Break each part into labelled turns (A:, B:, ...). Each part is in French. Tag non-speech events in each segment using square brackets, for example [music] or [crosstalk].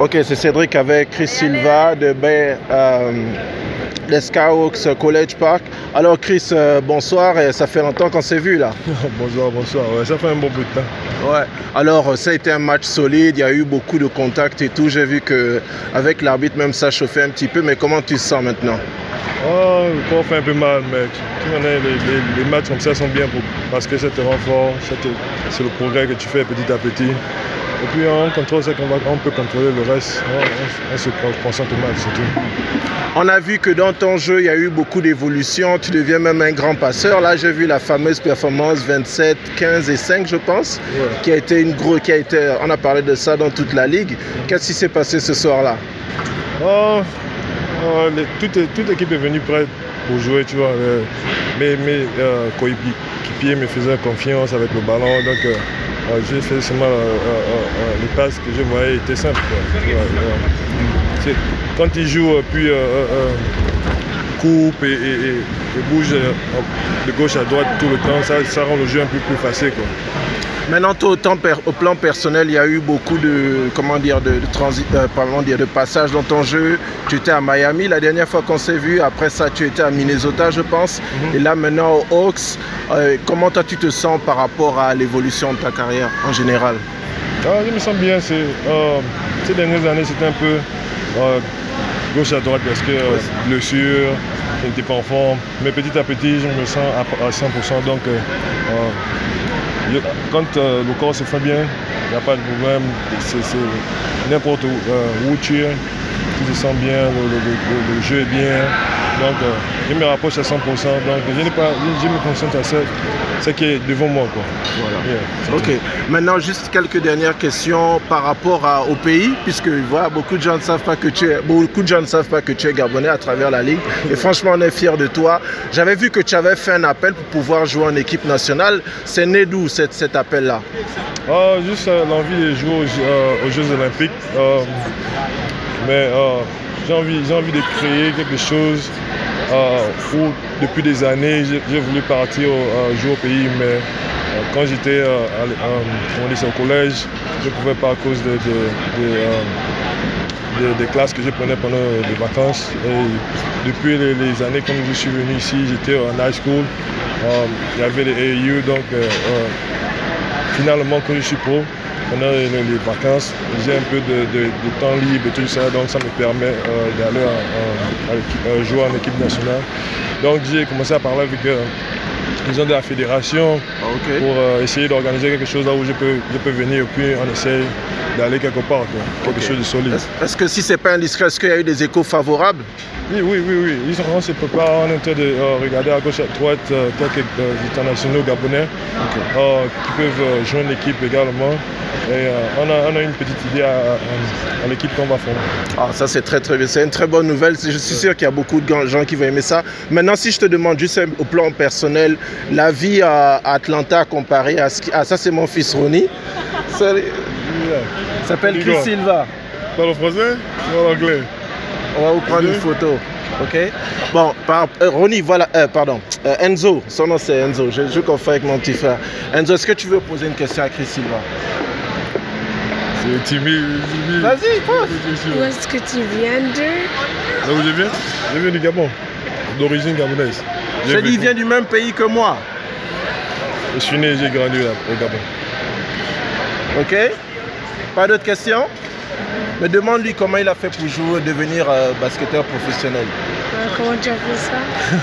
A: Ok, c'est Cédric avec Chris Silva de Bay, euh, des Skyhawks College Park. Alors Chris, euh, bonsoir, et ça fait longtemps qu'on s'est vu là. [laughs]
B: bonsoir, bonsoir, ouais, ça fait un bon bout de temps.
A: Ouais, alors ça a été un match solide, il y a eu beaucoup de contacts et tout. J'ai vu que avec l'arbitre même ça chauffait un petit peu, mais comment tu te sens maintenant?
B: Oh, le corps fait un peu mal, mais tu, connais, les, les, matchs comme ça sont bien pour, parce que ça te rend fort, c'est le progrès que tu fais petit à petit. Et puis on contrôle ce qu'on on peut contrôler le reste. On, se concentre au match, surtout.
A: On a vu que dans ton jeu, il y a eu beaucoup d'évolutions. Tu deviens même un grand passeur. Là, j'ai vu la fameuse performance 27, 15 et 5, je pense, qui a été une grosse. Qui a été, on a parlé de ça dans toute la ligue. Qu'est-ce qui s'est passé ce soir-là?
B: Oh, oh toute, l'équipe est venue prête pour jouer, tu vois. Euh, mes, mes euh, coéquipiers me faisaient confiance avec le ballon. Donc, euh, j'ai fait seulement les passes que je voyais étaient simples. Quand il joue, puis coupe et, bouge de gauche à droite tout le temps, ça, ça rend le jeu un peu plus facile. Quoi.
A: Maintenant, au, au, plan personnel, il y a eu beaucoup de, comment dire, de, transit, euh, dire, de passages dans ton jeu. Tu étais à Miami la dernière fois qu'on s'est vu. Après ça, tu étais à Minnesota, je pense. Mhm. Et là, maintenant, aux Hawks. Euh, comment toi, tu te sens par rapport à l'évolution de ta carrière en général?
B: Ah, Je me sens bien. Euh, ces dernières années, c'était un peu gauche à droite parce que blessure, je n'étais pas en forme. Mais petit à petit, je me sens à, 100%. Donc, quand euh, le corps se fait bien, il n'y a pas de problème. C'est n'importe où, euh, où, tu es, te sens bien, le, jeu est bien. Donc, euh, je me rapproche à 100%. Donc, je, pas, je, me concentre à ce, qui est devant moi. Quoi.
A: Voilà. ok. Maintenant, juste quelques dernières questions par rapport au pays, puisque voilà, beaucoup de gens ne savent pas que tu es, beaucoup de gens ne savent pas que tu es gabonais à travers la ligue. Et [laughs] franchement, on est fiers de toi. J'avais vu que tu avais fait un appel pour pouvoir jouer en équipe nationale. C'est né d'où cet, cet appel-là?
B: Oh, Juste euh, l'envie de jouer aux, euh, Jeux Olympiques. mais j'ai envie, envie de créer quelque chose où euh, depuis des années j'ai voulu partir jouer au pays, mais euh, quand j'étais euh, au collège, je ne pouvais pas à cause de, des classes que je prenais pendant les vacances. Et depuis les, années quand je suis venu ici, j'étais en high school, il y avait les AU, donc finalement quand je suis pro, pendant les, vacances, j'ai un peu de, temps libre tout ça, donc ça me permet euh, d'aller jouer en équipe nationale. Donc j'ai commencé à parler avec euh, les gens de la fédération ah, pour essayer d'organiser quelque chose là où je peux, je peux venir et puis on essaye d'aller quelque part, quelque chose de solide.
A: Est-ce que si c'est pas indiscret, est-ce qu'il y a eu des échos favorables?
B: Oui, oui, oui, oui. Ils on se prépare, on est en train de regarder à gauche, à droite, quelques internationaux gabonais qui peuvent joindre l'équipe également. Et euh, on, a, une petite idée à, l'équipe qu'on va former.
A: Ah, ça c'est très très bien. C'est une très bonne nouvelle. Je suis sûr qu'il y a beaucoup de gens qui vont aimer ça. Maintenant, si je te demande juste au plan personnel, la vie à Atlanta comparée à ce qui... Ah, ça c'est mon fils Ronnie. Ça s'appelle Chris Silva.
B: Parle français ou en anglais?
A: On va vous prendre une photo. Ok? Bon, par, euh, Ronnie, voilà, euh, pardon. Enzo, son nom c'est Enzo. Je joue qu'on fait avec mon petit frère. Enzo, est-ce que tu veux poser une question à Chris Silva?
B: C'est timide,
A: Vas-y, pose.
C: Où est-ce que tu viens de?
B: Là où je viens? Je viens du Gabon, d'origine gabonaise.
A: Je dis, il vient du même pays que moi.
B: Je suis né, j'ai grandi là, au Gabon.
A: Ok Pas d'autres questions? Mais demande-lui comment il a fait pour jouer, devenir euh, basketteur professionnel.
C: Euh, comment tu as fait ça? [laughs]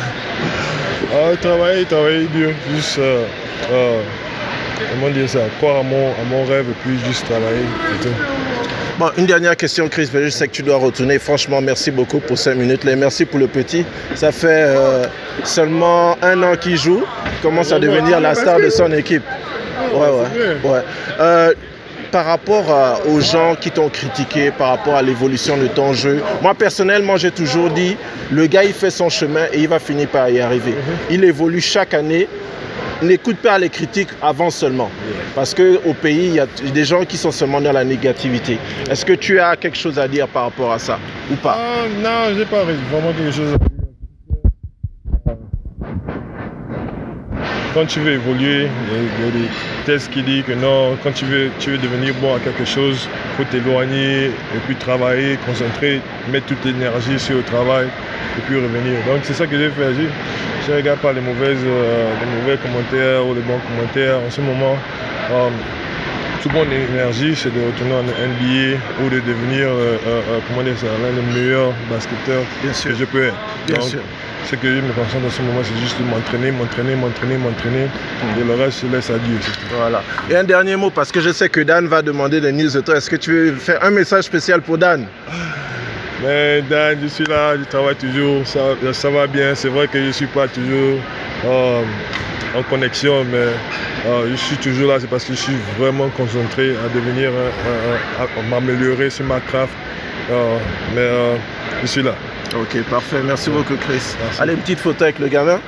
B: Ah, Travailler, travailler dur. Juste. Euh, euh comment dire ça, croire à mon, à mon rêve et puis juste travailler
A: Une dernière question, Chris. Je sais que tu dois retourner. Franchement, merci beaucoup pour 5 minutes. merci pour le petit. Ça fait euh, seulement un an qu'il joue. Commence à devenir la star de son équipe. Ouais, ouais. ouais. Euh, par rapport euh, aux gens qui t'ont critiqué, par rapport à l'évolution de ton jeu, moi personnellement, j'ai toujours dit, le gars, il fait son chemin et il va finir par y arriver. Il évolue chaque année n'écoute pas les critiques avant seulement. Parce qu'au pays, il y a des gens qui sont seulement dans la négativité. Est-ce que tu as quelque chose à dire par rapport à ça ou pas?
B: Ah, Non, je n'ai pas vraiment quelque chose. Quand tu veux évoluer, il y a des tests qui disent que non, quand tu veux, tu veux devenir bon à quelque chose, faut t'éloigner et puis travailler, concentrer, mettre toute l'énergie sur le travail et puis revenir. Donc c'est ça que j'ai fait. Je ne regarde pas les, mauvaises, euh, les mauvais commentaires ou les bons commentaires. En ce moment, euh, toute mon énergie, c'est de retourner en NBA ou de devenir, euh, comment dire ça, l'un des meilleurs basketteurs
A: Bien
B: que
A: sûr.
B: je peux être.
A: Bien
B: Donc,
A: sûr.
B: Ce que je me concentre en ce moment, c'est juste m'entraîner, m'entraîner, m'entraîner, m'entraîner. Et le reste, je laisse à Dieu.
A: Voilà. Et un dernier mot, parce que je sais que Dan va demander des news de toi. Est-ce que tu veux faire un message spécial pour Dan?
B: Mais Dan, je suis là, je travaille toujours, ça, ça va bien. C'est vrai que je ne suis pas toujours euh, en connexion, mais euh, je suis toujours là. C'est parce que je suis vraiment concentré à devenir, euh, à m'améliorer sur ma craft. Euh, mais euh, je suis là.
A: Ok, parfait. Merci beaucoup, Chris.
B: Merci.
A: Allez, une petite photo avec le gamin.